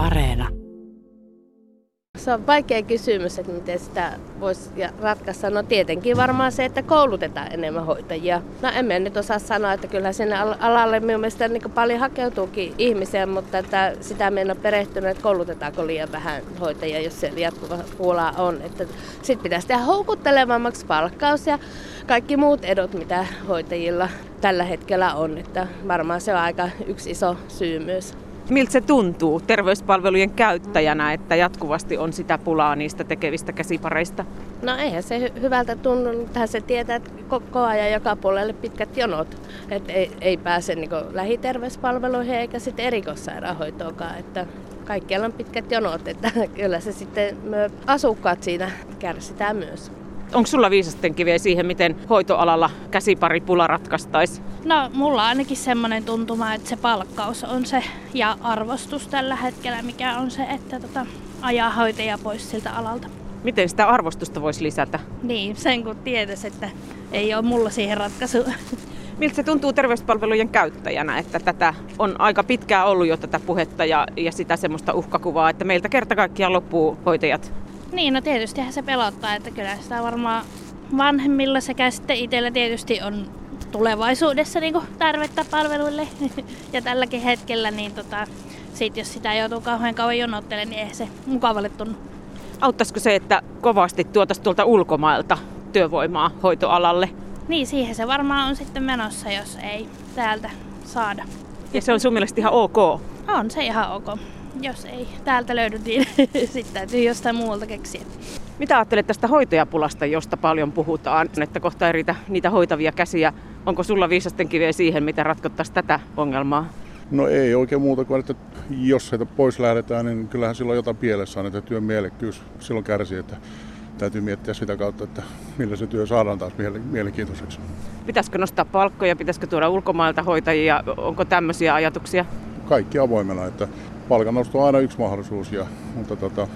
Areena. Se on vaikea kysymys, että miten sitä voisi ratkaista. No tietenkin varmaan se, että koulutetaan enemmän hoitajia. No emme nyt osaa sanoa, että kyllä sinne alalle minun mielestä niin paljon hakeutuukin ihmisiä, mutta että sitä me en ole perehtynyt, että koulutetaanko liian vähän hoitajia, jos se jatkuva pula on. Sitten pitäisi tehdä houkuttelevammaksi palkkaus ja kaikki muut edut, mitä hoitajilla tällä hetkellä on. Että varmaan se on aika yksi iso syy myös. Miltä se tuntuu terveyspalvelujen käyttäjänä, että jatkuvasti on sitä pulaa niistä tekevistä käsipareista? No eihän se hyvältä tunnu. Tähän se tietää, että koko ajan joka puolelle pitkät jonot. Että ei, ei pääse niin lähiterveyspalveluihin eikä sitten erikoissairaanhoitoonkaan. Että kaikkialla on pitkät jonot, että kyllä se sitten me asukkaat siinä kärsitään myös. Onko sulla viisasten kiveä siihen, miten hoitoalalla käsiparipula ratkaistaisi? No mulla on ainakin semmoinen tuntuma, että se palkkaus on se ja arvostus tällä hetkellä, mikä on se, että tota, ajaa hoitajia pois siltä alalta. Miten sitä arvostusta voisi lisätä? Niin, sen kun tietäisi, että ei ole mulla siihen ratkaisua. Miltä se tuntuu terveyspalvelujen käyttäjänä, että tätä on aika pitkään ollut jo tätä puhetta ja, ja sitä semmoista uhkakuvaa, että meiltä kerta kaikkiaan loppuu hoitajat? Niin, no tietystihän se pelottaa, että kyllä sitä varmaan vanhemmilla sekä sitten itsellä tietysti on tulevaisuudessa niin tarvetta palveluille. ja tälläkin hetkellä, niin tota, sit jos sitä joutuu kauhean kauan jonottelemaan, niin ei se mukavalle tunnu. Auttaisiko se, että kovasti tuotaisiin tuolta ulkomailta työvoimaa hoitoalalle? Niin, siihen se varmaan on sitten menossa, jos ei täältä saada. Ja se on sun mielestä ihan ok? On se ihan ok jos ei täältä löydy, niin sitten täytyy jostain muualta keksiä. Mitä ajattelet tästä hoitajapulasta, josta paljon puhutaan, että kohta ei riitä niitä hoitavia käsiä? Onko sulla viisasten kiveä siihen, mitä ratkottaisiin tätä ongelmaa? No ei oikein muuta kuin, että jos heitä pois lähdetään, niin kyllähän silloin jotain pielessä on, että työn mielekkyys silloin kärsii, että täytyy miettiä sitä kautta, että millä se työ saadaan taas mielenkiintoiseksi. Pitäisikö nostaa palkkoja, pitäisikö tuoda ulkomailta hoitajia, onko tämmöisiä ajatuksia? Kaikki avoimena, että palkannosto on aina yksi mahdollisuus, ja, mutta tota,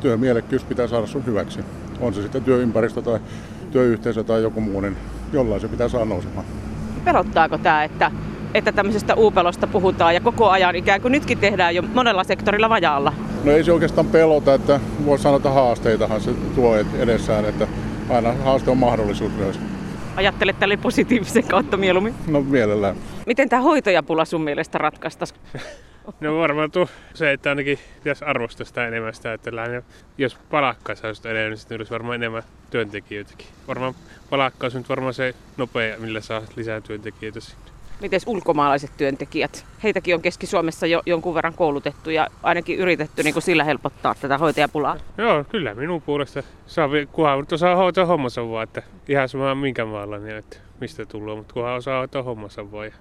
työmielekkyys pitää saada sun hyväksi. On se sitten työympäristö tai työyhteisö tai joku muu, niin jollain se pitää saada nousemaan. Pelottaako tämä, että, että tämmöisestä uupelosta puhutaan ja koko ajan ikään kuin nytkin tehdään jo monella sektorilla vajaalla? No ei se oikeastaan pelota, että voi sanoa, että haasteitahan se tuo edessään, että aina haaste on mahdollisuus myös. Ajattelet tälle positiivisen kautta mieluummin? No mielellään. Miten tämä hoitajapula sun mielestä ratkaistaisi? No varmaan tuo se, että ainakin pitäisi arvostaa sitä enemmän sitä, että lähinnä, jos palakkaa saisi enemmän, niin sitten olisi varmaan enemmän työntekijöitäkin. Varmaan palakkaus on nyt varmaan se nopea, millä saa lisää työntekijöitä sinne. Miten ulkomaalaiset työntekijät? Heitäkin on Keski-Suomessa jo jonkun verran koulutettu ja ainakin yritetty niin sillä helpottaa tätä hoitajapulaa. Joo, kyllä minun puolesta saa, kunhan osaa hoitaa hommansa vaan, että ihan sama minkä maalla, niin että mistä tulee, mutta kunhan osaa hoitaa hommansa vaan.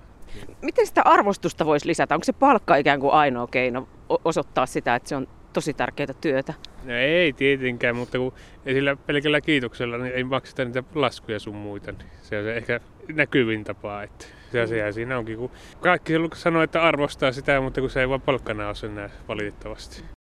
Miten sitä arvostusta voisi lisätä? Onko se palkka ikään kuin ainoa keino osoittaa sitä, että se on tosi tärkeää työtä? No ei tietenkään, mutta kun ei sillä pelkällä kiitoksella niin ei makseta niitä laskuja sun muita. Niin se on se ehkä näkyvin tapa. Että se asia siinä onkin, kun kaikki sanoo, että arvostaa sitä, mutta kun se ei vaan palkkana ole enää valitettavasti.